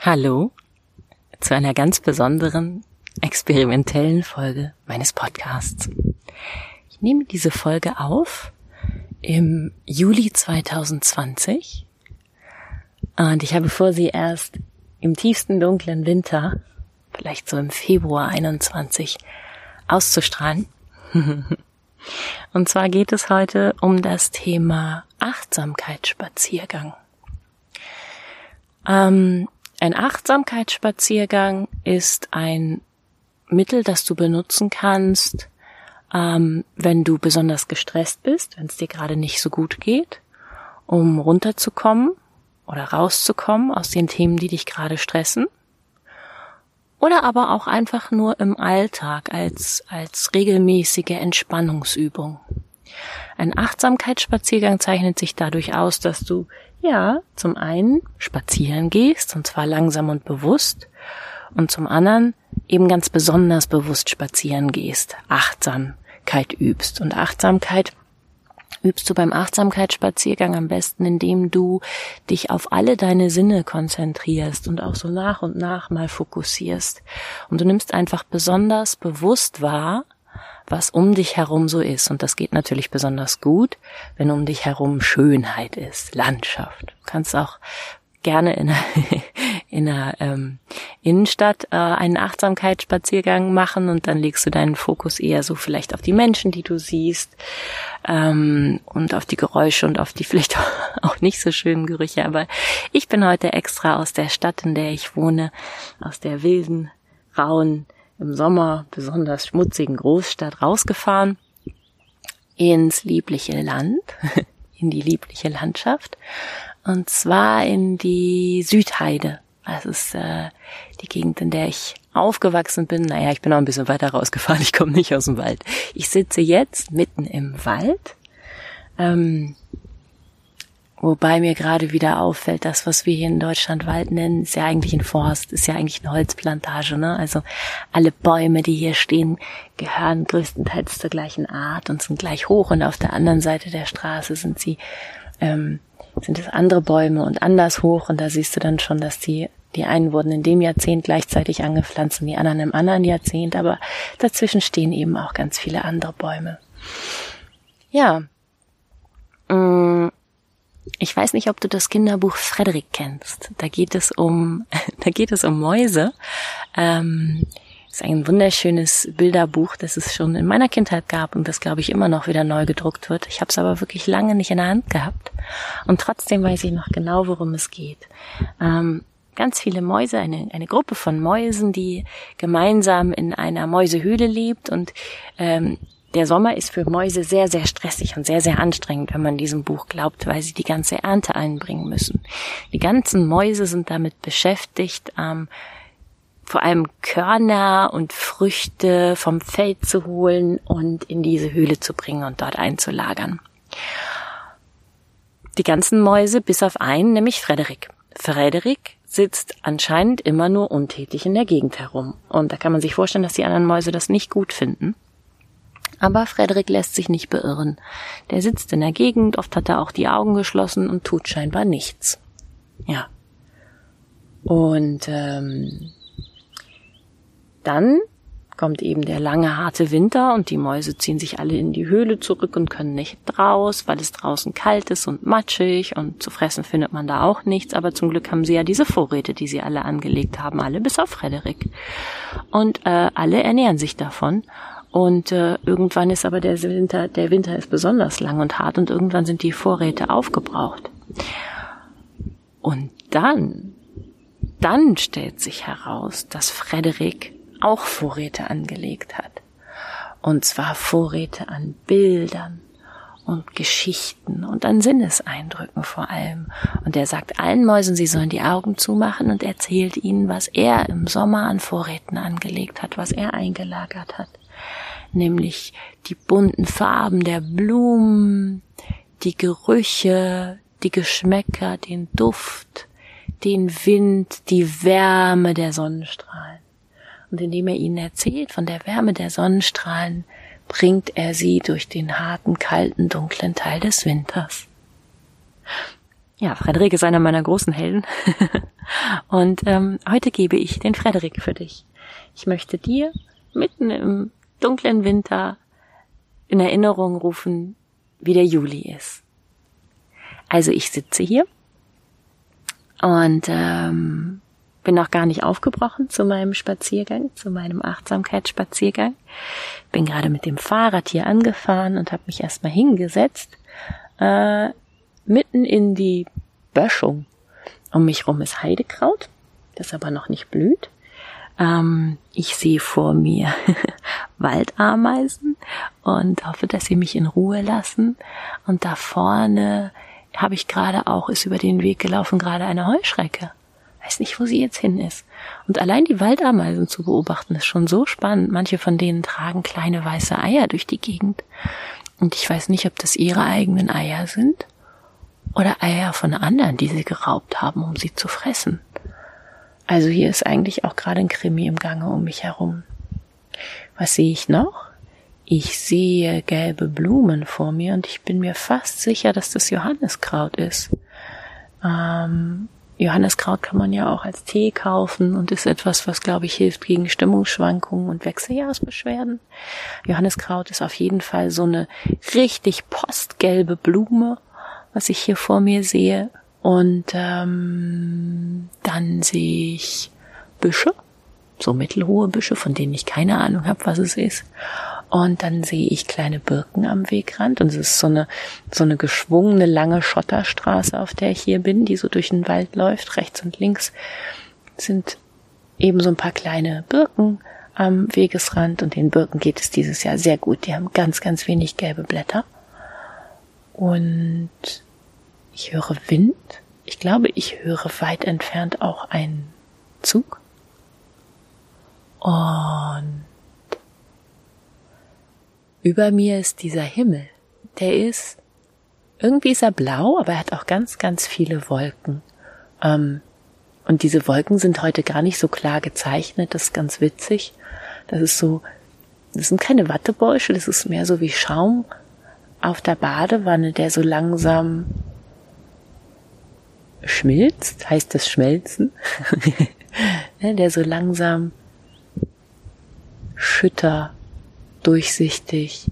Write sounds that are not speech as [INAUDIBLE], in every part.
Hallo zu einer ganz besonderen experimentellen Folge meines Podcasts. Ich nehme diese Folge auf im Juli 2020 und ich habe vor, sie erst im tiefsten dunklen Winter, vielleicht so im Februar 21, auszustrahlen. [LAUGHS] und zwar geht es heute um das Thema Achtsamkeitsspaziergang. Ähm, ein Achtsamkeitsspaziergang ist ein Mittel, das du benutzen kannst, ähm, wenn du besonders gestresst bist, wenn es dir gerade nicht so gut geht, um runterzukommen oder rauszukommen aus den Themen, die dich gerade stressen. Oder aber auch einfach nur im Alltag als, als regelmäßige Entspannungsübung. Ein Achtsamkeitsspaziergang zeichnet sich dadurch aus, dass du ja zum einen spazieren gehst, und zwar langsam und bewusst, und zum anderen eben ganz besonders bewusst spazieren gehst, Achtsamkeit übst. Und Achtsamkeit übst du beim Achtsamkeitsspaziergang am besten, indem du dich auf alle deine Sinne konzentrierst und auch so nach und nach mal fokussierst. Und du nimmst einfach besonders bewusst wahr, was um dich herum so ist. Und das geht natürlich besonders gut, wenn um dich herum Schönheit ist, Landschaft. Du kannst auch gerne in einer, [LAUGHS] in einer ähm, Innenstadt äh, einen Achtsamkeitsspaziergang machen und dann legst du deinen Fokus eher so vielleicht auf die Menschen, die du siehst ähm, und auf die Geräusche und auf die [LAUGHS] vielleicht auch nicht so schönen Gerüche. Aber ich bin heute extra aus der Stadt, in der ich wohne, aus der wilden, rauen, im Sommer besonders schmutzigen Großstadt rausgefahren ins liebliche Land, [LAUGHS] in die liebliche Landschaft, und zwar in die Südheide. Das ist äh, die Gegend, in der ich aufgewachsen bin. Naja, ich bin auch ein bisschen weiter rausgefahren, ich komme nicht aus dem Wald. Ich sitze jetzt mitten im Wald. Ähm, Wobei mir gerade wieder auffällt, das, was wir hier in Deutschland Wald nennen, ist ja eigentlich ein Forst, ist ja eigentlich eine Holzplantage. Ne? Also alle Bäume, die hier stehen, gehören größtenteils zur gleichen Art und sind gleich hoch. Und auf der anderen Seite der Straße sind sie, ähm, sind es andere Bäume und anders hoch. Und da siehst du dann schon, dass die, die einen wurden in dem Jahrzehnt gleichzeitig angepflanzt und die anderen im anderen Jahrzehnt. Aber dazwischen stehen eben auch ganz viele andere Bäume. Ja. Mmh ich weiß nicht, ob du das Kinderbuch Frederik kennst. Da geht es um, [LAUGHS] da geht es um Mäuse. Ähm, ist ein wunderschönes Bilderbuch, das es schon in meiner Kindheit gab und das, glaube ich, immer noch wieder neu gedruckt wird. Ich habe es aber wirklich lange nicht in der Hand gehabt. Und trotzdem weiß ich noch genau, worum es geht. Ähm, ganz viele Mäuse, eine, eine Gruppe von Mäusen, die gemeinsam in einer Mäusehöhle lebt und ähm, der Sommer ist für Mäuse sehr, sehr stressig und sehr, sehr anstrengend, wenn man diesem Buch glaubt, weil sie die ganze Ernte einbringen müssen. Die ganzen Mäuse sind damit beschäftigt, ähm, vor allem Körner und Früchte vom Feld zu holen und in diese Höhle zu bringen und dort einzulagern. Die ganzen Mäuse bis auf einen, nämlich Frederik. Frederik sitzt anscheinend immer nur untätig in der Gegend herum. Und da kann man sich vorstellen, dass die anderen Mäuse das nicht gut finden. Aber Frederik lässt sich nicht beirren. Der sitzt in der Gegend, oft hat er auch die Augen geschlossen und tut scheinbar nichts. Ja. Und ähm, dann kommt eben der lange, harte Winter und die Mäuse ziehen sich alle in die Höhle zurück und können nicht raus, weil es draußen kalt ist und matschig und zu fressen findet man da auch nichts. Aber zum Glück haben sie ja diese Vorräte, die sie alle angelegt haben, alle bis auf Frederik. Und äh, alle ernähren sich davon. Und äh, irgendwann ist aber der Winter, der Winter ist besonders lang und hart und irgendwann sind die Vorräte aufgebraucht. Und dann, dann stellt sich heraus, dass Frederik auch Vorräte angelegt hat. Und zwar Vorräte an Bildern und Geschichten und an Sinneseindrücken vor allem. Und er sagt allen Mäusen, sie sollen die Augen zumachen und erzählt ihnen, was er im Sommer an Vorräten angelegt hat, was er eingelagert hat nämlich die bunten Farben der Blumen, die Gerüche, die Geschmäcker, den Duft, den Wind, die Wärme der Sonnenstrahlen. Und indem er ihnen erzählt von der Wärme der Sonnenstrahlen, bringt er sie durch den harten, kalten, dunklen Teil des Winters. Ja, Frederik ist einer meiner großen Helden. [LAUGHS] Und ähm, heute gebe ich den Frederik für dich. Ich möchte dir mitten im dunklen Winter in Erinnerung rufen, wie der Juli ist. Also ich sitze hier und ähm, bin noch gar nicht aufgebrochen zu meinem Spaziergang, zu meinem Achtsamkeitsspaziergang. Bin gerade mit dem Fahrrad hier angefahren und habe mich erstmal hingesetzt, äh, mitten in die Böschung. Um mich rum ist Heidekraut, das aber noch nicht blüht. Ähm, ich sehe vor mir [LAUGHS] Waldameisen und hoffe, dass sie mich in Ruhe lassen. Und da vorne habe ich gerade auch, ist über den Weg gelaufen, gerade eine Heuschrecke. Weiß nicht, wo sie jetzt hin ist. Und allein die Waldameisen zu beobachten, ist schon so spannend. Manche von denen tragen kleine weiße Eier durch die Gegend. Und ich weiß nicht, ob das ihre eigenen Eier sind oder Eier von anderen, die sie geraubt haben, um sie zu fressen. Also hier ist eigentlich auch gerade ein Krimi im Gange um mich herum. Was sehe ich noch? Ich sehe gelbe Blumen vor mir und ich bin mir fast sicher, dass das Johanniskraut ist. Ähm, Johanniskraut kann man ja auch als Tee kaufen und ist etwas, was, glaube ich, hilft gegen Stimmungsschwankungen und Wechseljahrsbeschwerden. Johanniskraut ist auf jeden Fall so eine richtig postgelbe Blume, was ich hier vor mir sehe. Und ähm, dann sehe ich Büsche, so mittelhohe Büsche, von denen ich keine Ahnung habe, was es ist. Und dann sehe ich kleine Birken am Wegrand und es ist so eine, so eine geschwungene lange Schotterstraße, auf der ich hier bin, die so durch den Wald läuft. Rechts und links sind eben so ein paar kleine Birken am Wegesrand und den Birken geht es dieses Jahr sehr gut. Die haben ganz, ganz wenig gelbe Blätter. Und ich höre Wind. Ich glaube, ich höre weit entfernt auch einen Zug. Und über mir ist dieser Himmel. Der ist, irgendwie er blau, aber er hat auch ganz, ganz viele Wolken. Ähm, und diese Wolken sind heute gar nicht so klar gezeichnet. Das ist ganz witzig. Das ist so, das sind keine Wattebäusche, das ist mehr so wie Schaum auf der Badewanne, der so langsam schmilzt, heißt das schmelzen, [LAUGHS] der so langsam schütter durchsichtig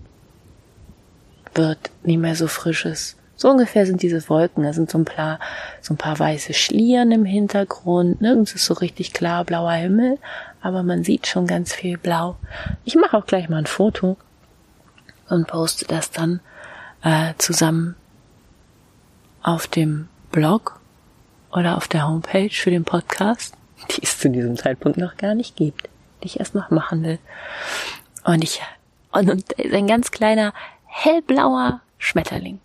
wird, nie mehr so frisches. So ungefähr sind diese Wolken. Da sind so ein paar, so ein paar weiße Schlieren im Hintergrund. Nirgends ist so richtig klar blauer Himmel, aber man sieht schon ganz viel Blau. Ich mache auch gleich mal ein Foto und poste das dann äh, zusammen auf dem Blog oder auf der Homepage für den Podcast, die es zu diesem Zeitpunkt noch gar nicht gibt, die ich erst noch machen will. Und ich und, und ein ganz kleiner hellblauer Schmetterling.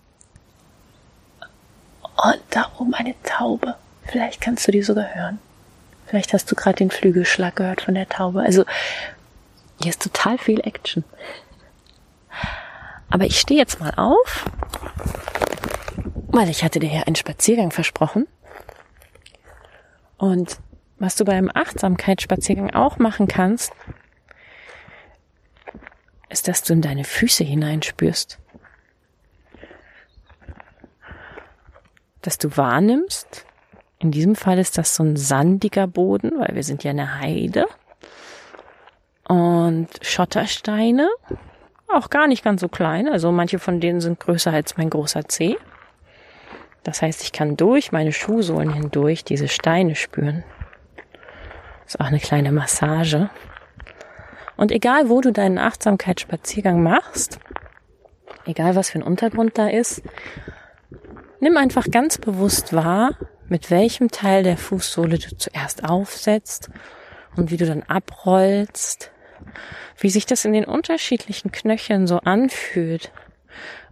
Und da oben eine Taube. Vielleicht kannst du die sogar hören. Vielleicht hast du gerade den Flügelschlag gehört von der Taube. Also hier ist total viel Action. Aber ich stehe jetzt mal auf, weil ich hatte dir ja einen Spaziergang versprochen. Und was du beim Achtsamkeitsspaziergang auch machen kannst, ist, dass du in deine Füße hineinspürst. Dass du wahrnimmst, in diesem Fall ist das so ein sandiger Boden, weil wir sind ja eine Heide. Und Schottersteine, auch gar nicht ganz so klein, also manche von denen sind größer als mein großer Zeh. Das heißt, ich kann durch meine Schuhsohlen hindurch diese Steine spüren. Ist auch eine kleine Massage. Und egal, wo du deinen Achtsamkeitsspaziergang machst, egal was für ein Untergrund da ist, nimm einfach ganz bewusst wahr, mit welchem Teil der Fußsohle du zuerst aufsetzt und wie du dann abrollst, wie sich das in den unterschiedlichen Knöcheln so anfühlt,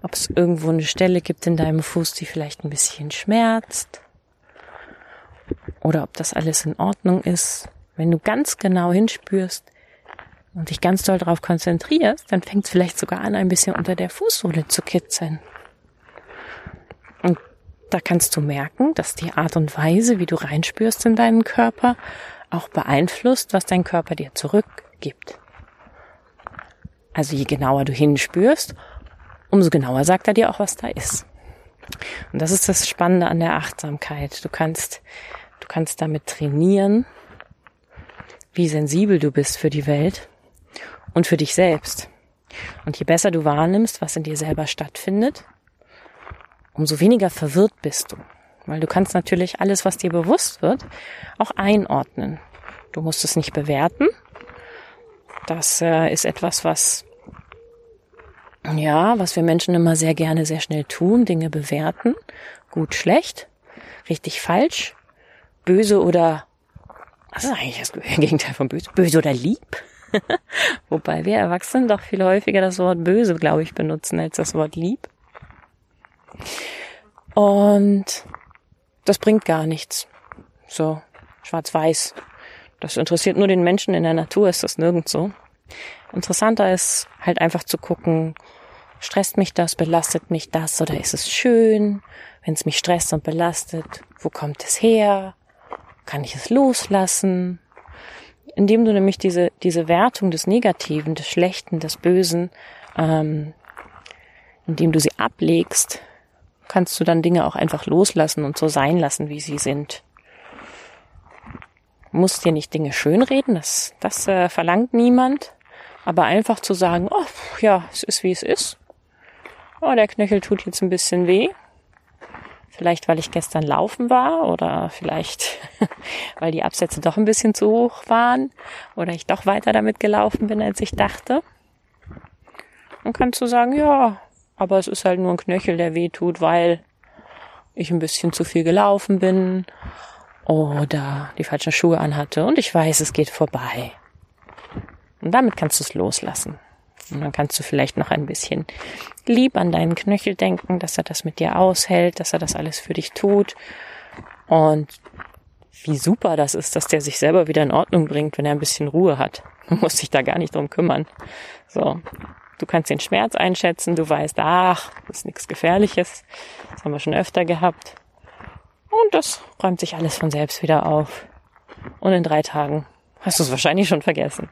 ob es irgendwo eine Stelle gibt in deinem Fuß, die vielleicht ein bisschen schmerzt oder ob das alles in Ordnung ist. Wenn du ganz genau hinspürst, und dich ganz doll darauf konzentrierst, dann fängt es vielleicht sogar an, ein bisschen unter der Fußsohle zu kitzeln. Und da kannst du merken, dass die Art und Weise, wie du reinspürst in deinen Körper, auch beeinflusst, was dein Körper dir zurückgibt. Also je genauer du hinspürst, umso genauer sagt er dir auch, was da ist. Und das ist das Spannende an der Achtsamkeit. Du kannst, du kannst damit trainieren, wie sensibel du bist für die Welt und für dich selbst. Und je besser du wahrnimmst, was in dir selber stattfindet, umso weniger verwirrt bist du. Weil du kannst natürlich alles, was dir bewusst wird, auch einordnen. Du musst es nicht bewerten. Das äh, ist etwas, was ja, was wir Menschen immer sehr gerne sehr schnell tun, Dinge bewerten. Gut, schlecht, richtig, falsch, böse oder, was ist eigentlich das [LAUGHS] Gegenteil von böse? Böse oder lieb? [LAUGHS] Wobei wir Erwachsenen doch viel häufiger das Wort böse, glaube ich, benutzen als das Wort lieb. Und das bringt gar nichts. So, schwarz-weiß. Das interessiert nur den Menschen in der Natur, ist das nirgends so. Interessanter ist halt einfach zu gucken, stresst mich das, belastet mich das oder ist es schön? Wenn es mich stresst und belastet, wo kommt es her? Kann ich es loslassen? Indem du nämlich diese, diese Wertung des Negativen, des Schlechten, des Bösen, ähm, indem du sie ablegst, kannst du dann Dinge auch einfach loslassen und so sein lassen, wie sie sind. Musst dir nicht Dinge schönreden, das, das äh, verlangt niemand. Aber einfach zu sagen, oh, ja, es ist wie es ist. Oh, der Knöchel tut jetzt ein bisschen weh. Vielleicht, weil ich gestern laufen war oder vielleicht, [LAUGHS] weil die Absätze doch ein bisschen zu hoch waren oder ich doch weiter damit gelaufen bin, als ich dachte. Dann kannst du sagen, ja, aber es ist halt nur ein Knöchel, der weh tut, weil ich ein bisschen zu viel gelaufen bin oder die falschen Schuhe anhatte und ich weiß, es geht vorbei. Und damit kannst du es loslassen. Und dann kannst du vielleicht noch ein bisschen lieb an deinen Knöchel denken, dass er das mit dir aushält, dass er das alles für dich tut. Und wie super das ist, dass der sich selber wieder in Ordnung bringt, wenn er ein bisschen Ruhe hat. [LAUGHS] Du musst dich da gar nicht drum kümmern. So. Du kannst den Schmerz einschätzen, du weißt, ach, das ist nichts Gefährliches. Das haben wir schon öfter gehabt. Und das räumt sich alles von selbst wieder auf. Und in drei Tagen hast du es wahrscheinlich schon vergessen.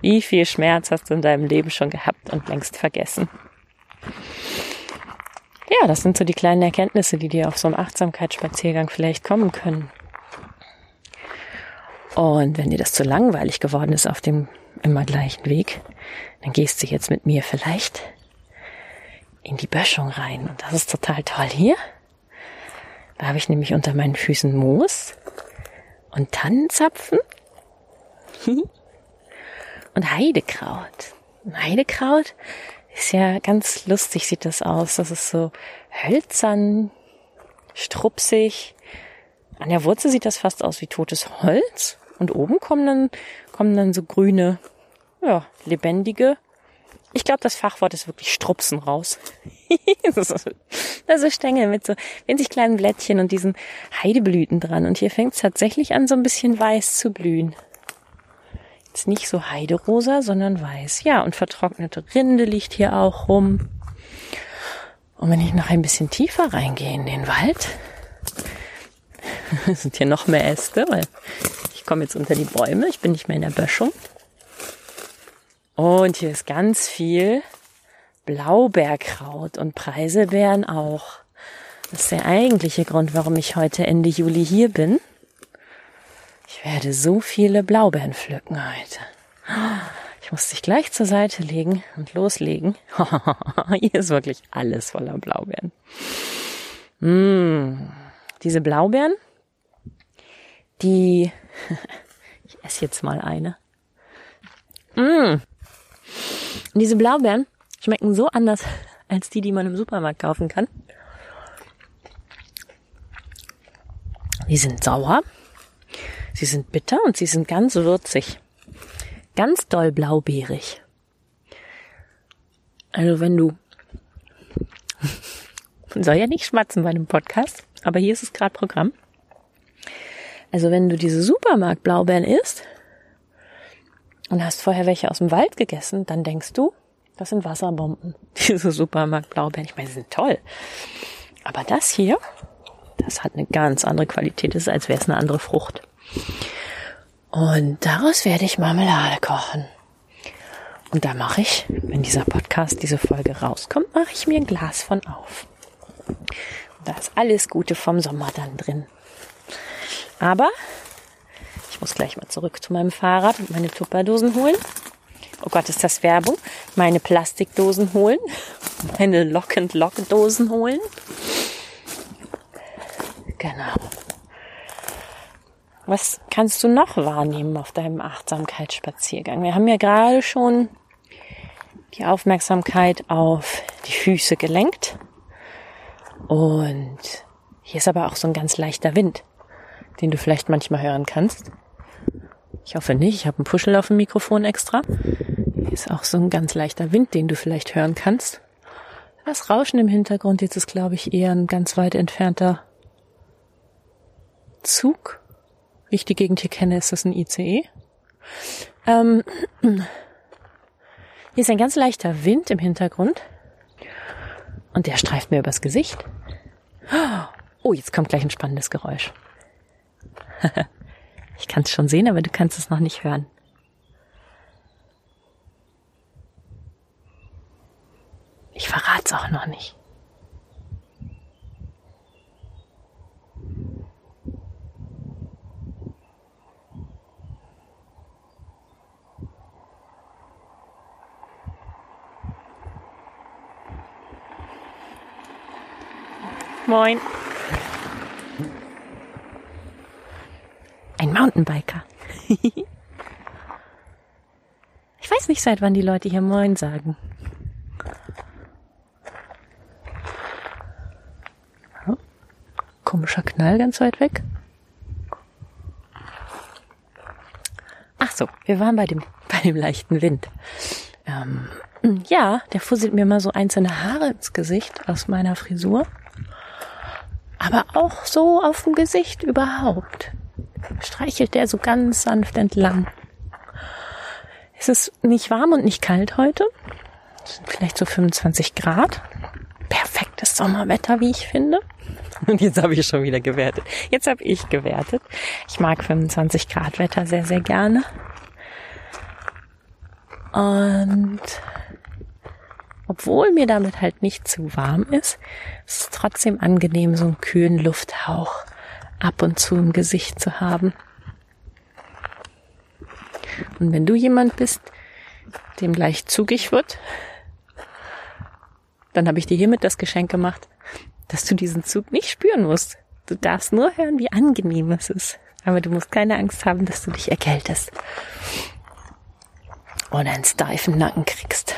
Wie viel Schmerz hast du in deinem Leben schon gehabt und längst vergessen? Ja, das sind so die kleinen Erkenntnisse, die dir auf so einem Achtsamkeitsspaziergang vielleicht kommen können. Und wenn dir das zu langweilig geworden ist auf dem immer gleichen Weg, dann gehst du jetzt mit mir vielleicht in die Böschung rein. Und das ist total toll hier. Da habe ich nämlich unter meinen Füßen Moos und Tannenzapfen. [LAUGHS] und Heidekraut. Heidekraut ist ja ganz lustig, sieht das aus. Das ist so hölzern, strupsig. An der Wurzel sieht das fast aus wie totes Holz. Und oben kommen dann, kommen dann so grüne, ja, lebendige. Ich glaube, das Fachwort ist wirklich Strupsen raus. [LAUGHS] ist Stängel mit so winzig kleinen Blättchen und diesen Heideblüten dran. Und hier fängt es tatsächlich an, so ein bisschen weiß zu blühen. Jetzt nicht so heiderosa, sondern weiß. Ja, und vertrocknete Rinde liegt hier auch rum. Und wenn ich noch ein bisschen tiefer reingehe in den Wald, [LAUGHS] sind hier noch mehr Äste, weil ich komme jetzt unter die Bäume. Ich bin nicht mehr in der Böschung. Und hier ist ganz viel Blaubeerkraut und Preiselbeeren auch. Das ist der eigentliche Grund, warum ich heute Ende Juli hier bin. Ich werde so viele Blaubeeren pflücken heute. Ich muss dich gleich zur Seite legen und loslegen. [LAUGHS] Hier ist wirklich alles voller Blaubeeren. Mmh. Diese Blaubeeren, die, [LAUGHS] ich esse jetzt mal eine. Mmh. Diese Blaubeeren schmecken so anders als die, die man im Supermarkt kaufen kann. Die sind sauer, Sie sind bitter und sie sind ganz würzig. Ganz doll blaubeerig. Also wenn du [LAUGHS] soll ja nicht schmatzen bei einem Podcast, aber hier ist es gerade Programm. Also wenn du diese Supermarktblaubeeren isst und hast vorher welche aus dem Wald gegessen, dann denkst du, das sind Wasserbomben. [LAUGHS] Diese Supermarktblaubeeren, ich meine, sie sind toll. Aber das hier, das hat eine ganz andere Qualität, das ist, als wäre es eine andere Frucht. Und daraus werde ich Marmelade kochen. Und da mache ich, wenn dieser Podcast, diese Folge rauskommt, mache ich mir ein Glas von auf. Da ist alles Gute vom Sommer dann drin. Aber ich muss gleich mal zurück zu meinem Fahrrad und meine Tupperdosen holen. Oh Gott, ist das Werbung? Meine Plastikdosen holen. [LAUGHS] Meine Lock and Lock Dosen holen. Genau. Was kannst du noch wahrnehmen auf deinem Achtsamkeitsspaziergang? Wir haben ja gerade schon die Aufmerksamkeit auf die Füße gelenkt. Und hier ist aber auch so ein ganz leichter Wind, den du vielleicht manchmal hören kannst. Ich hoffe nicht, ich habe einen Puschel auf dem Mikrofon extra. Hier ist auch so ein ganz leichter Wind, den du vielleicht hören kannst. Das Rauschen im Hintergrund, jetzt ist glaube ich eher ein ganz weit entfernter Zug. Wie ich die Gegend hier kenne, ist das ein ICE. Ähm, hier ist ein ganz leichter Wind im Hintergrund. Und der streift mir übers Gesicht. Oh, jetzt kommt gleich ein spannendes Geräusch. [LAUGHS] ich kann es schon sehen, aber du kannst es noch nicht hören. Ich verrate es auch noch nicht. Moin. Ein Mountainbiker. [LAUGHS] ich weiß nicht, seit wann die Leute hier Moin sagen. Oh, komischer Knall ganz weit weg. Ach so, wir waren bei dem, [LAUGHS] bei dem leichten Wind. Ähm, ja, der fusselt mir mal so einzelne Haare ins Gesicht aus meiner Frisur aber auch so auf dem Gesicht überhaupt. Streichelt der so ganz sanft entlang. Es ist nicht warm und nicht kalt heute. Es sind vielleicht so 25 Grad. Perfektes Sommerwetter, wie ich finde. [LAUGHS] Und jetzt habe ich schon wieder gewertet. Jetzt habe ich gewertet. Ich mag 25 Grad Wetter sehr, sehr gerne. Und obwohl mir damit halt nicht zu warm ist, ist es trotzdem angenehm, so einen kühlen Lufthauch ab und zu im Gesicht zu haben. Und wenn du jemand bist, dem leicht zugig wird, dann habe ich dir hiermit das Geschenk gemacht, dass du diesen Zug nicht spüren musst. Du darfst nur hören, wie angenehm es ist. Aber du musst keine Angst haben, dass du dich erkältest. Oder einen steifen Nacken kriegst.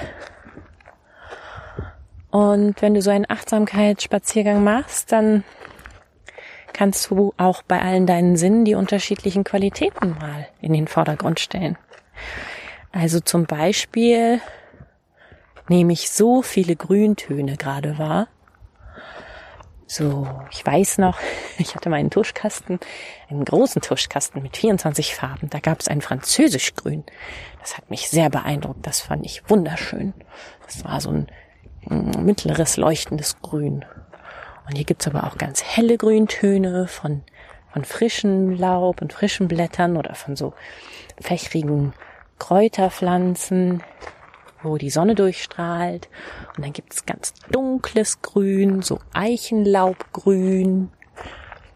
Und wenn du so einen Achtsamkeitsspaziergang machst, dann kannst du auch bei allen deinen Sinnen die unterschiedlichen Qualitäten mal in den Vordergrund stellen. Also zum Beispiel nehme ich so viele Grüntöne gerade wahr. So, ich weiß noch, [LAUGHS] ich hatte meinen Tuschkasten, einen großen Tuschkasten mit 24 Farben. Da gab es ein Französischgrün. Das hat mich sehr beeindruckt. Das fand ich wunderschön. Das war so ein mittleres leuchtendes Grün. Und hier gibt's aber auch ganz helle Grüntöne von, von frischem Laub und frischen Blättern oder von so fächrigen Kräuterpflanzen, wo die Sonne durchstrahlt. Und dann gibt's ganz dunkles Grün, so Eichenlaubgrün,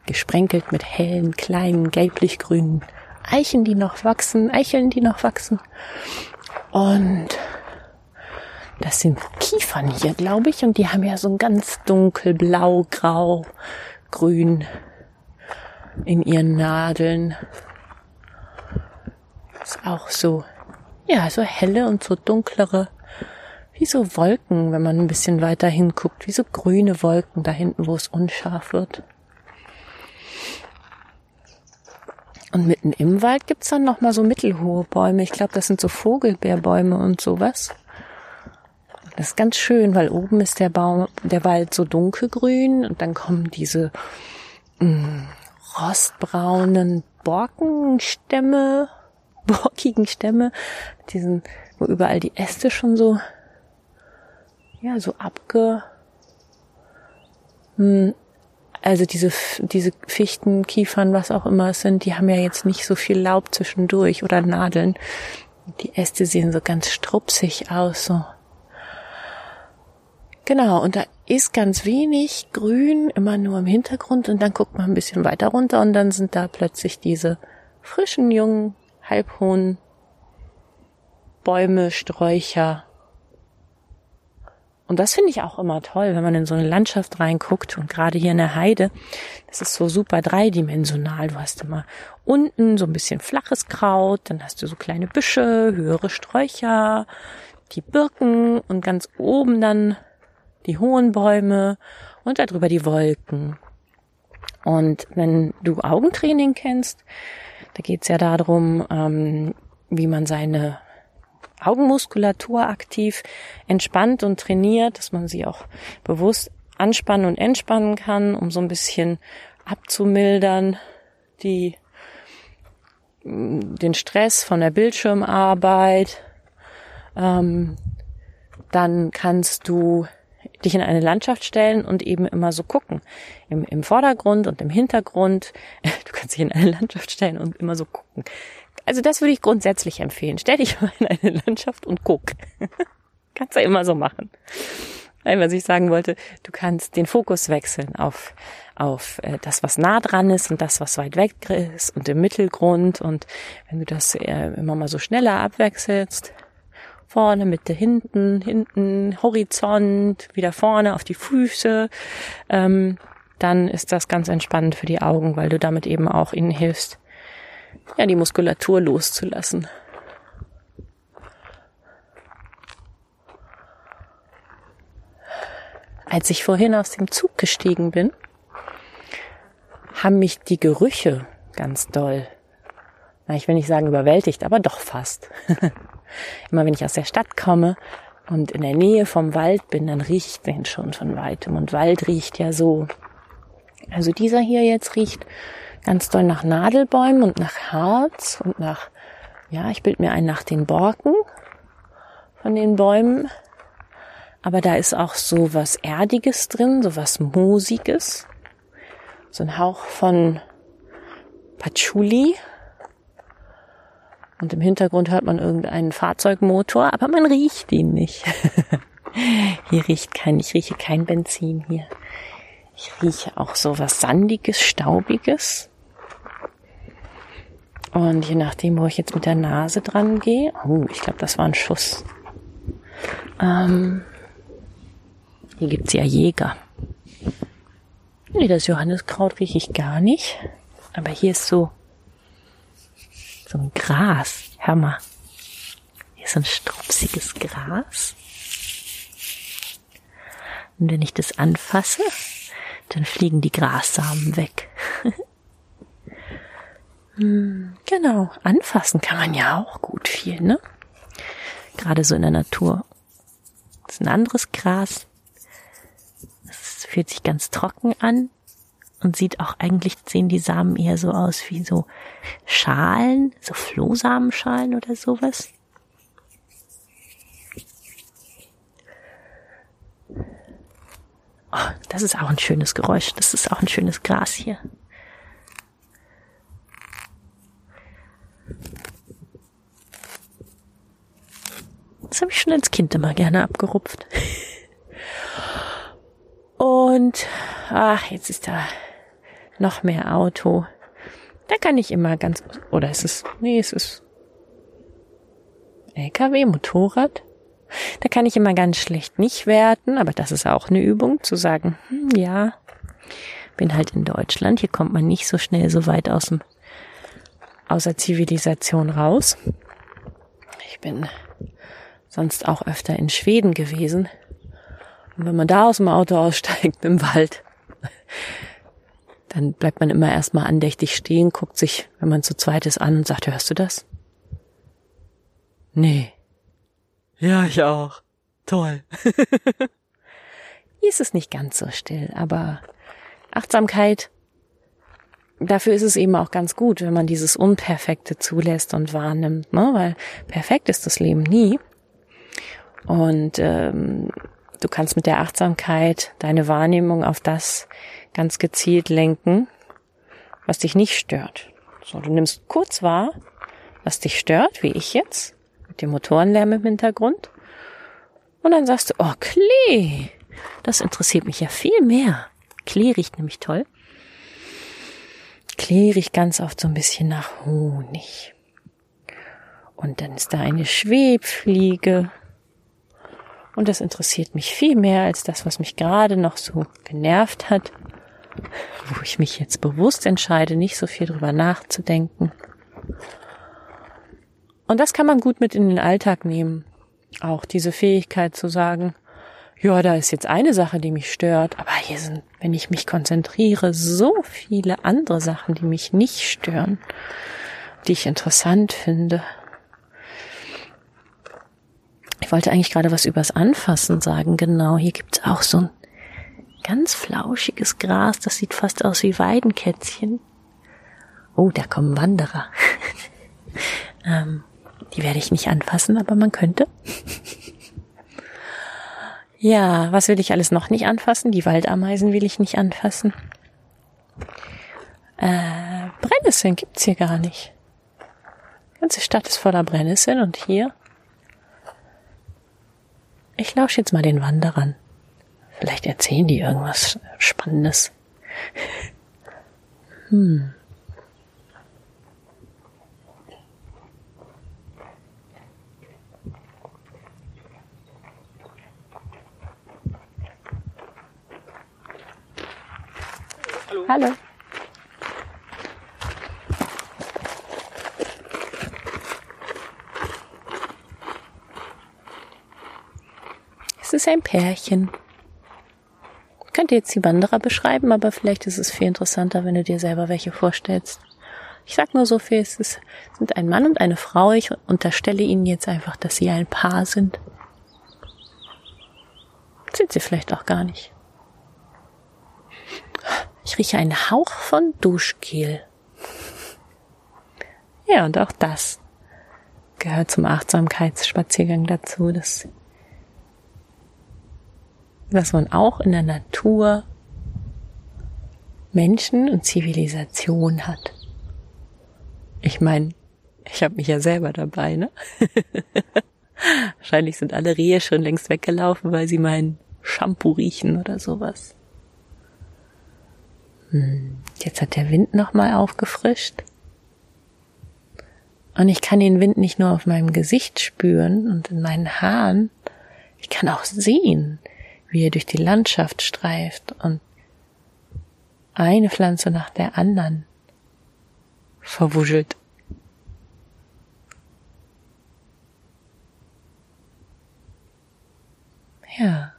gesprenkelt mit hellen, kleinen, gelblich-grünen Eichen, die noch wachsen, Eicheln, die noch wachsen. Und das sind Kiefern hier, glaube ich. Und die haben ja so ein ganz dunkel blau, grau, grün in ihren Nadeln. Ist auch so, ja, so helle und so dunklere, wie so Wolken, wenn man ein bisschen weiter hinguckt, wie so grüne Wolken da hinten, wo es unscharf wird. Und mitten im Wald gibt's dann nochmal so mittelhohe Bäume. Ich glaube, das sind so Vogelbeerbäume und sowas. Das ist ganz schön, weil oben ist der Baum, der Wald so dunkelgrün und dann kommen diese mh, mm, rostbraunen Borkenstämme, [LAUGHS] borkigen Stämme, diesen, wo überall die Äste schon so, ja, so abge, mh, mm, also diese, diese Fichten, Kiefern, was auch immer es sind, die haben ja jetzt nicht so viel Laub zwischendurch oder Nadeln. Die Äste sehen so ganz strupsig aus, so Genau, und da ist ganz wenig grün, immer nur im Hintergrund und dann guckt man ein bisschen weiter runter und dann sind da plötzlich diese frischen, jungen, halbhohen Bäume, Sträucher. Und das finde ich auch immer toll, wenn man in so eine Landschaft reinguckt und gerade hier in der Heide, das ist so super dreidimensional. Du hast immer unten so ein bisschen flaches Kraut, dann hast du so kleine Büsche, höhere Sträucher, die Birken und ganz oben dann die hohen Bäume und darüber die Wolken. Und wenn du Augentraining kennst, da geht's ja darum, ähm, wie man seine Augenmuskulatur aktiv entspannt und trainiert, dass man sie auch bewusst anspannen und entspannen kann, um so ein bisschen abzumildern, die, den Stress von der Bildschirmarbeit. Ähm, dann kannst du dich in eine Landschaft stellen und eben immer so gucken. Im, Im Vordergrund und im Hintergrund. [LAUGHS] Du kannst dich in eine Landschaft stellen und immer so gucken. Also das würde ich grundsätzlich empfehlen. Stell dich [LAUGHS] mal in eine Landschaft und guck. [LAUGHS] kannst du immer so machen. Weil, was ich sagen wollte, du kannst den Fokus wechseln auf, auf äh, das, was nah dran ist und das, was weit weg ist und im Mittelgrund. Und wenn du das äh, immer mal so schneller abwechselst, vorne, Mitte, hinten, hinten, Horizont, wieder vorne auf die Füße, ähm, dann ist das ganz entspannend für die Augen, weil du damit eben auch ihnen hilfst, ja, die Muskulatur loszulassen. Als ich vorhin aus dem Zug gestiegen bin, haben mich die Gerüche ganz doll, ich will nicht sagen überwältigt, aber doch fast. [LAUGHS] Immer wenn ich aus der Stadt komme und in der Nähe vom Wald bin, dann rieche ich den schon von weitem. Und Wald riecht ja so. Also dieser hier jetzt riecht ganz doll nach Nadelbäumen und nach Harz und nach, ja, ich bild mir ein nach den Borken von den Bäumen. Aber da ist auch so was Erdiges drin, so was Moosiges. So ein Hauch von Patchouli, und im Hintergrund hört man irgendeinen Fahrzeugmotor, aber man riecht ihn nicht. [LAUGHS] hier riecht kein, ich rieche kein Benzin hier. Ich rieche auch so was Sandiges, Staubiges. Und je nachdem, wo ich jetzt mit der Nase dran gehe, oh, ich glaube, das war ein Schuss. Ähm, hier gibt's ja Jäger. Nee, das Johanniskraut rieche ich gar nicht. Aber hier ist so so ein Gras. Hör mal. Hier ist so ein strupsiges Gras. Und wenn ich das anfasse, dann fliegen die Grassamen weg. [LAUGHS] hm, genau, anfassen kann man ja auch gut viel, ne? Gerade so in der Natur. Das ist ein anderes Gras. Das fühlt sich ganz trocken an und sieht auch eigentlich sehen die Samen eher so aus wie so Schalen, so Flohsamenschalen oder sowas. Oh, das ist auch ein schönes Geräusch. Das ist auch ein schönes Gras hier. Das habe ich schon als Kind immer gerne abgerupft. [LAUGHS] Und ach, jetzt ist da noch mehr Auto. Da kann ich immer ganz, oder ist es, nee, es ist LKW, Motorrad. Da kann ich immer ganz schlecht nicht werten, aber das ist auch eine Übung, zu sagen, hm, ja, bin halt in Deutschland, hier kommt man nicht so schnell so weit aus dem, aus der Zivilisation raus. Ich bin sonst auch öfter in Schweden gewesen. Und wenn man da aus dem Auto aussteigt [LAUGHS] im Wald, dann bleibt man immer erstmal andächtig stehen, guckt sich, wenn man zu zweit ist, an und sagt, hörst du das? Nee. Ja, ich auch. Toll. Hier ist es nicht ganz so still, aber Achtsamkeit, dafür ist es eben auch ganz gut, wenn man dieses Unperfekte zulässt und wahrnimmt, ne? weil perfekt ist das Leben nie. Und ähm, du kannst mit der Achtsamkeit deine Wahrnehmung auf das ganz gezielt lenken, was dich nicht stört. So, du nimmst kurz wahr, was dich stört, wie ich jetzt, mit dem Motorenlärm im Hintergrund. Und dann sagst du, oh Klee, Das interessiert mich ja viel mehr. Klee riecht nämlich toll. Klee riecht ganz oft so ein bisschen nach Honig. Und dann ist da eine Schwebfliege. Und das interessiert mich viel mehr als das, was mich gerade noch so genervt hat, wo ich mich jetzt bewusst entscheide, nicht so viel drüber nachzudenken. Und das kann man gut mit in den Alltag nehmen. Auch diese Fähigkeit zu sagen, ja, da ist jetzt eine Sache, die mich stört, aber hier sind, wenn ich mich konzentriere, so viele andere Sachen, die mich nicht stören, die ich interessant finde. Ich wollte eigentlich gerade was übers Anfassen sagen. Genau, hier gibt's auch so ein ganz flauschiges Gras, das sieht fast aus wie Weidenkätzchen. Oh, da kommen Wanderer. [LAUGHS] ähm, die werde ich nicht anfassen, aber man könnte. [LAUGHS] Ja, was will ich alles noch nicht anfassen? Die Waldameisen will ich nicht anfassen. Äh, Brennnesseln gibt's hier gar nicht. Die ganze Stadt ist voller Brennnesseln und hier. Ich lausche jetzt mal den Wanderern. Vielleicht erzählen die irgendwas Spannendes. Hm. Hallo. Es ist ein Pärchen. Könnte jetzt die Wanderer beschreiben, aber vielleicht ist es viel interessanter, wenn du dir selber welche vorstellst. Ich sag nur so viel, es ist, sind ein Mann und eine Frau. Ich unterstelle ihnen jetzt einfach, dass sie ein Paar sind. Sind sie vielleicht auch gar nicht. Ich rieche einen Hauch von Duschgel. Ja, und auch das gehört zum Achtsamkeitsspaziergang dazu, dass, dass man auch in der Natur Menschen und Zivilisation hat. Ich meine, ich habe mich ja selber dabei, ne? [LAUGHS] Wahrscheinlich sind alle Rehe schon längst weggelaufen, weil sie meinen Shampoo riechen oder sowas. Hm, jetzt hat der Wind nochmal aufgefrischt. Und ich kann den Wind nicht nur auf meinem Gesicht spüren und in meinen Haaren, ich kann auch sehen, wie er durch die Landschaft streift und eine Pflanze nach der anderen verwuschelt. Ja.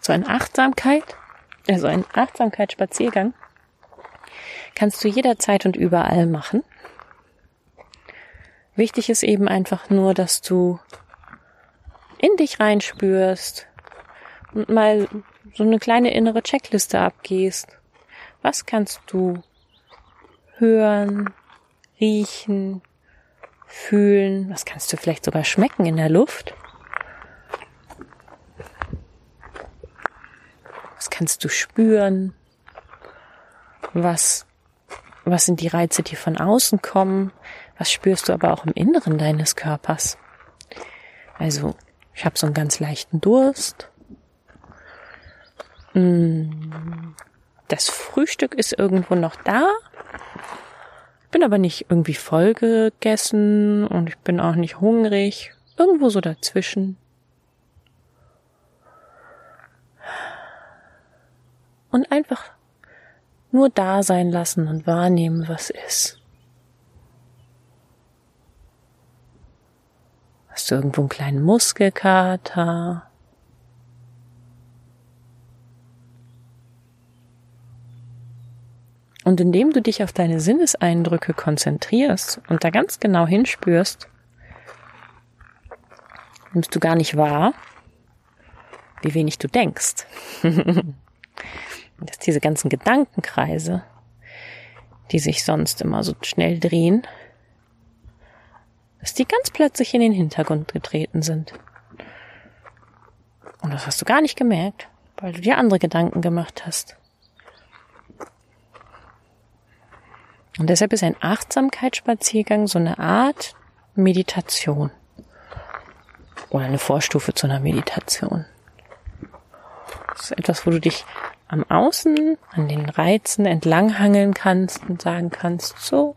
so eine Achtsamkeit, also ein Achtsamkeitsspaziergang, kannst du jederzeit und überall machen. Wichtig ist eben einfach nur, dass du in dich reinspürst und mal so eine kleine innere Checkliste abgehst. Was kannst du hören, riechen, fühlen? Was kannst du vielleicht sogar schmecken in der Luft? kannst du spüren? Was, was sind die Reize, die von außen kommen? Was spürst du aber auch im Inneren deines Körpers? Also, ich habe so einen ganz leichten Durst. Mm, das Frühstück ist irgendwo noch da. Bin aber nicht irgendwie voll gegessen und ich bin auch nicht hungrig. Irgendwo so dazwischen. und einfach nur da sein lassen und wahrnehmen, was ist. Hast du irgendwo einen kleinen Muskelkater? Und indem du dich auf deine Sinneseindrücke konzentrierst und da ganz genau hinspürst, nimmst du gar nicht wahr, wie wenig du denkst. [LAUGHS] dass diese ganzen Gedankenkreise, die sich sonst immer so schnell drehen, dass die ganz plötzlich in den Hintergrund getreten sind. Und das hast du gar nicht gemerkt, weil du dir andere Gedanken gemacht hast. Und deshalb ist ein Achtsamkeitsspaziergang so eine Art Meditation oder eine Vorstufe zu einer Meditation. Das ist etwas, wo du dich am Außen an den Reizen entlanghangeln kannst und sagen kannst, so,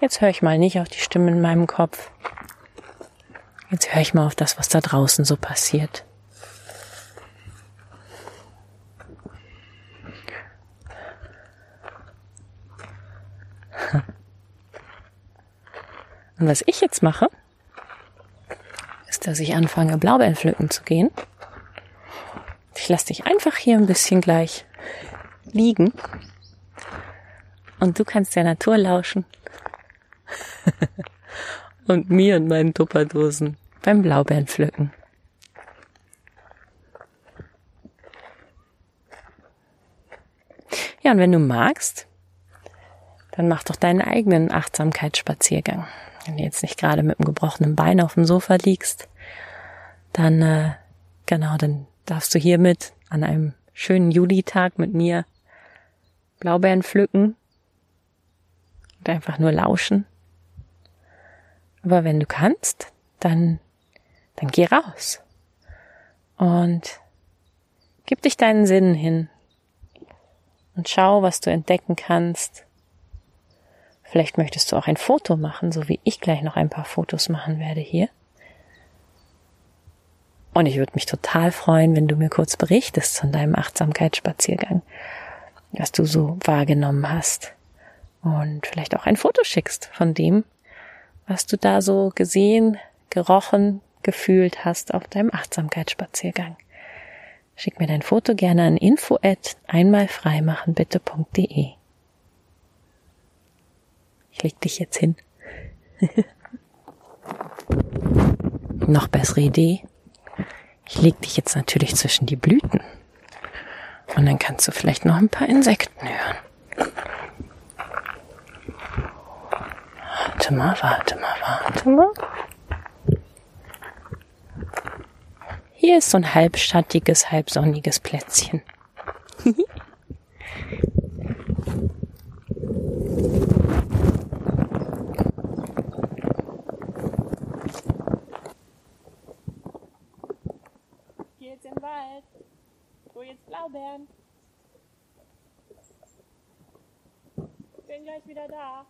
jetzt höre ich mal nicht auf die Stimme in meinem Kopf. Jetzt höre ich mal auf das, was da draußen so passiert. [LAUGHS] Und was ich jetzt mache, ist, dass ich anfange, Blaubeeren pflücken zu gehen. Ich lasse dich einfach hier ein bisschen gleich liegen. Und du kannst der Natur lauschen. [LAUGHS] und mir und meinen Tupperdosen beim Blaubeeren pflücken. Ja, und wenn du magst, dann mach doch deinen eigenen Achtsamkeitsspaziergang. Wenn du jetzt nicht gerade mit einem gebrochenen Bein auf dem Sofa liegst, dann äh, genau, dann darfst du hiermit an einem schönen Julitag mit mir Blaubeeren pflücken und einfach nur lauschen. Aber wenn du kannst, dann, dann geh raus und gib dich deinen Sinnen hin und schau, was du entdecken kannst Vielleicht möchtest du auch ein Foto machen, so wie ich gleich noch ein paar Fotos machen werde hier. Und ich würde mich total freuen, wenn du mir kurz berichtest von deinem Achtsamkeitsspaziergang, was du so wahrgenommen hast. Und vielleicht auch ein Foto schickst von dem, was du da so gesehen, gerochen, gefühlt hast auf deinem Achtsamkeitsspaziergang. Schick mir dein Foto gerne an info at einmalfreimachenbitte.de. Ich leg dich jetzt hin. [LAUGHS] Noch bessere Idee. Ich leg dich jetzt natürlich zwischen die Blüten. Und dann kannst du vielleicht noch ein paar Insekten hören. Warte mal, warte mal, warte mal. Hier ist so ein halbschattiges, halbsonniges Plätzchen. [LAUGHS] Blaubeeren. Bin gleich wieder da.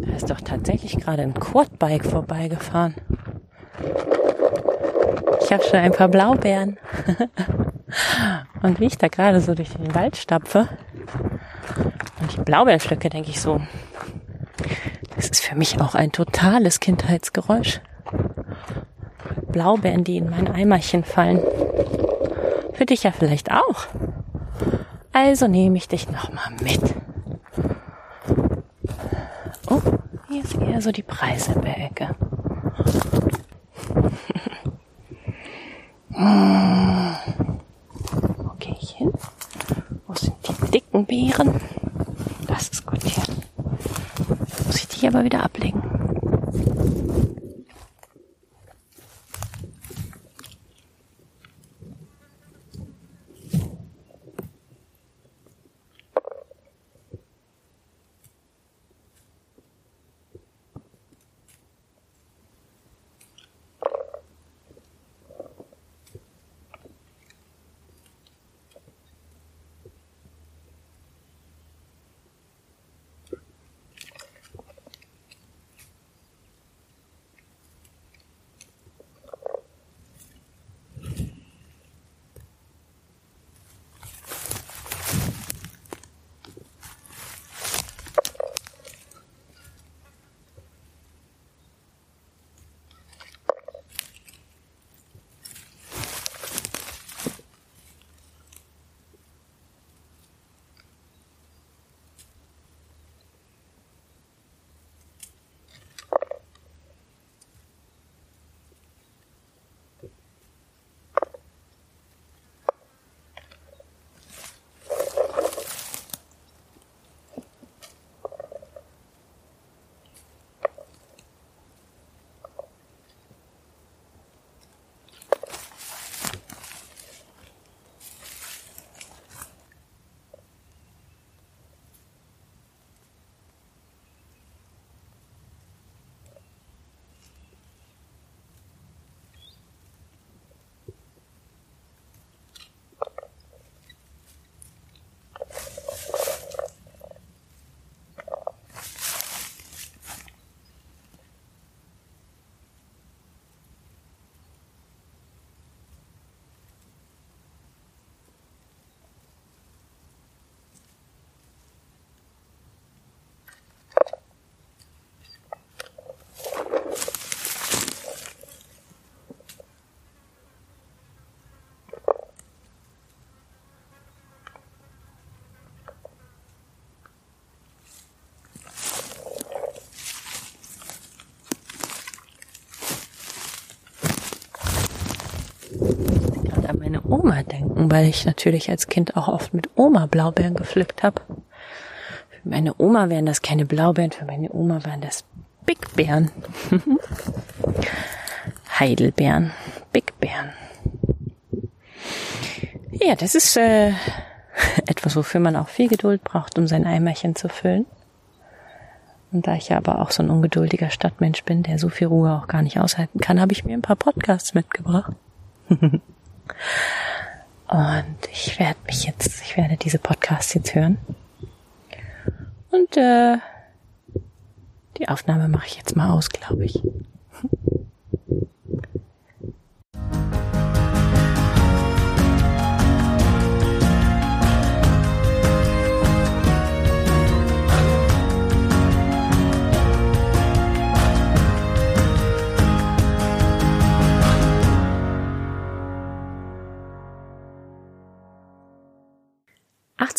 Da ist doch tatsächlich gerade ein Quadbike vorbeigefahren. Ich habe schon ein paar Blaubeeren. [LAUGHS] und wie ich da gerade so durch den Wald stapfe und die Blaubeeren pflücke, denke ich so, das ist für mich auch ein totales Kindheitsgeräusch. Blaubeeren, die in mein Eimerchen fallen. Für dich ja vielleicht auch. Also nehme ich dich nochmal mit. کاسە پێەکە gerade an meine Oma denken, weil ich natürlich als Kind auch oft mit Oma Blaubeeren gepflückt habe. Für meine Oma wären das keine Blaubeeren, für meine Oma wären das Big Beeren. [LAUGHS] Heidelbeeren, Big Beeren. Ja, das ist äh, [LAUGHS] etwas, wofür man auch viel Geduld braucht, um sein Eimerchen zu füllen. Und da ich ja aber auch so ein ungeduldiger Stadtmensch bin, der so viel Ruhe auch gar nicht aushalten kann, habe ich mir ein paar Podcasts mitgebracht. [LAUGHS] Und ich werde mich jetzt, ich werde diese Podcasts jetzt hören. Und äh, die Aufnahme mache ich jetzt mal aus, glaube ich.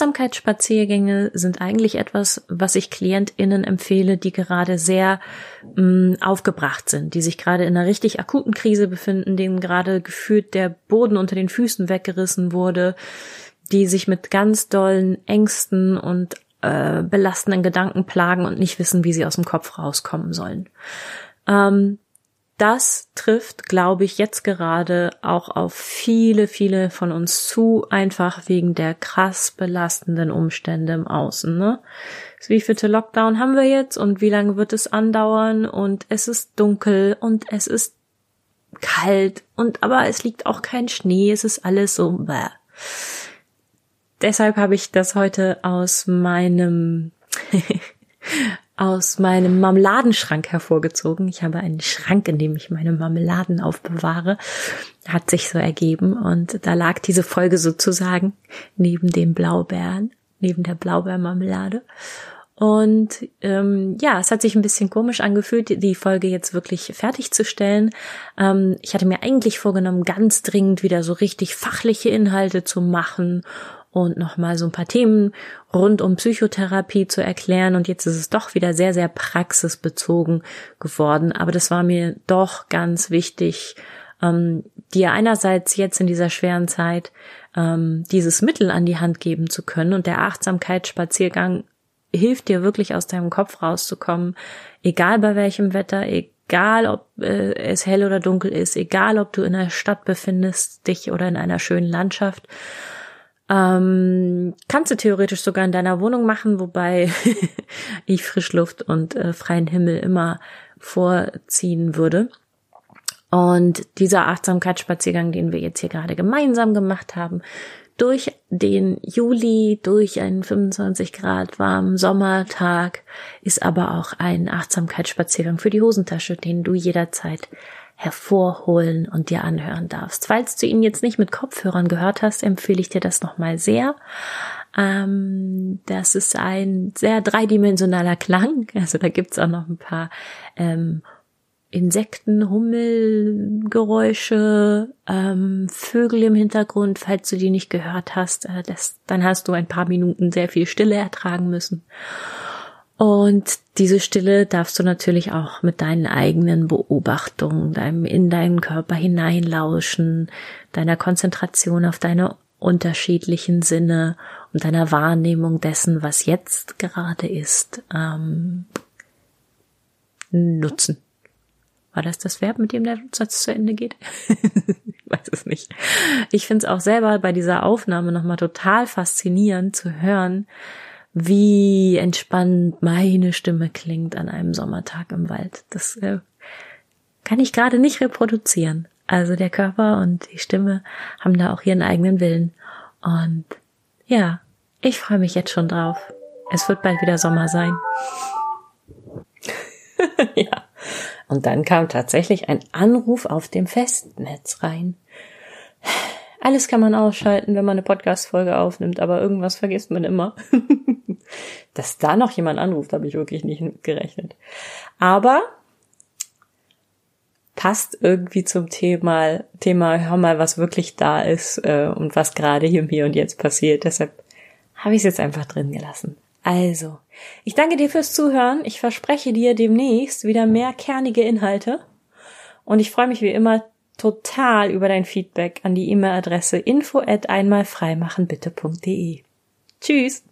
Achtsamkeitsspaziergänge sind eigentlich etwas, was ich KlientInnen empfehle, die gerade sehr mh, aufgebracht sind, die sich gerade in einer richtig akuten Krise befinden, denen gerade gefühlt der Boden unter den Füßen weggerissen wurde, die sich mit ganz dollen Ängsten und äh, belastenden Gedanken plagen und nicht wissen, wie sie aus dem Kopf rauskommen sollen. Ähm, das trifft, glaube ich, jetzt gerade auch auf viele, viele von uns zu, einfach wegen der krass belastenden Umstände im Außen. Ne? Wie viele Lockdown haben wir jetzt und wie lange wird es andauern und es ist dunkel und es ist kalt und aber es liegt auch kein Schnee, es ist alles so. Bäh. Deshalb habe ich das heute aus meinem [LAUGHS] aus meinem Marmeladenschrank hervorgezogen. Ich habe einen Schrank, in dem ich meine Marmeladen aufbewahre. Hat sich so ergeben und da lag diese Folge sozusagen neben dem Blaubeeren, neben der Blaubeermarmelade. Und ähm, ja, es hat sich ein bisschen komisch angefühlt, die Folge jetzt wirklich fertigzustellen. Ähm, ich hatte mir eigentlich vorgenommen, ganz dringend wieder so richtig fachliche Inhalte zu machen und nochmal so ein paar Themen rund um Psychotherapie zu erklären. Und jetzt ist es doch wieder sehr, sehr praxisbezogen geworden. Aber das war mir doch ganz wichtig, ähm, dir einerseits jetzt in dieser schweren Zeit ähm, dieses Mittel an die Hand geben zu können. Und der Achtsamkeitsspaziergang hilft dir wirklich aus deinem Kopf rauszukommen, egal bei welchem Wetter, egal ob äh, es hell oder dunkel ist, egal ob du in einer Stadt befindest dich oder in einer schönen Landschaft. Ähm, kannst du theoretisch sogar in deiner Wohnung machen, wobei [LAUGHS] ich Frischluft und äh, freien Himmel immer vorziehen würde. Und dieser Achtsamkeitsspaziergang, den wir jetzt hier gerade gemeinsam gemacht haben, durch den Juli, durch einen 25 Grad warmen Sommertag, ist aber auch ein Achtsamkeitsspaziergang für die Hosentasche, den du jederzeit hervorholen und dir anhören darfst. Falls du ihn jetzt nicht mit Kopfhörern gehört hast, empfehle ich dir das nochmal sehr. Ähm, das ist ein sehr dreidimensionaler Klang. [LAUGHS] Also da gibt's auch noch ein paar ähm, Insekten, Hummelgeräusche, ähm, Vögel im Hintergrund. Falls du die nicht gehört hast, äh, das, dann hast du ein paar Minuten sehr viel Stille ertragen müssen. Und diese Stille darfst du natürlich auch mit deinen eigenen Beobachtungen, deinem in deinen Körper hineinlauschen, deiner Konzentration auf deine unterschiedlichen Sinne und deiner Wahrnehmung dessen, was jetzt gerade ist, ähm, nutzen. War das das Verb, mit dem der Satz zu Ende geht? [LAUGHS] ich weiß es nicht. Ich finde es auch selber bei dieser Aufnahme nochmal total faszinierend zu hören, wie entspannt meine Stimme klingt an einem Sommertag im Wald. Das äh, kann ich gerade nicht reproduzieren. Also der Körper und die Stimme haben da auch ihren eigenen Willen. Und ja, ich freue mich jetzt schon drauf. Es wird bald wieder Sommer sein. [LAUGHS] ja. Und dann kam tatsächlich ein Anruf auf dem Festnetz rein. Alles kann man ausschalten, wenn man eine Podcast-Folge aufnimmt, aber irgendwas vergisst man immer. [LAUGHS] Dass da noch jemand anruft, habe ich wirklich nicht gerechnet. Aber passt irgendwie zum Thema, Thema, hör mal, was wirklich da ist äh, und was gerade hier, hier und jetzt passiert. Deshalb habe ich es jetzt einfach drin gelassen. Also, ich danke dir fürs Zuhören. Ich verspreche dir demnächst wieder mehr kernige Inhalte. Und ich freue mich wie immer total über dein Feedback an die E-Mail-Adresse info at einmalfreimachenbitte.de. Tschüss!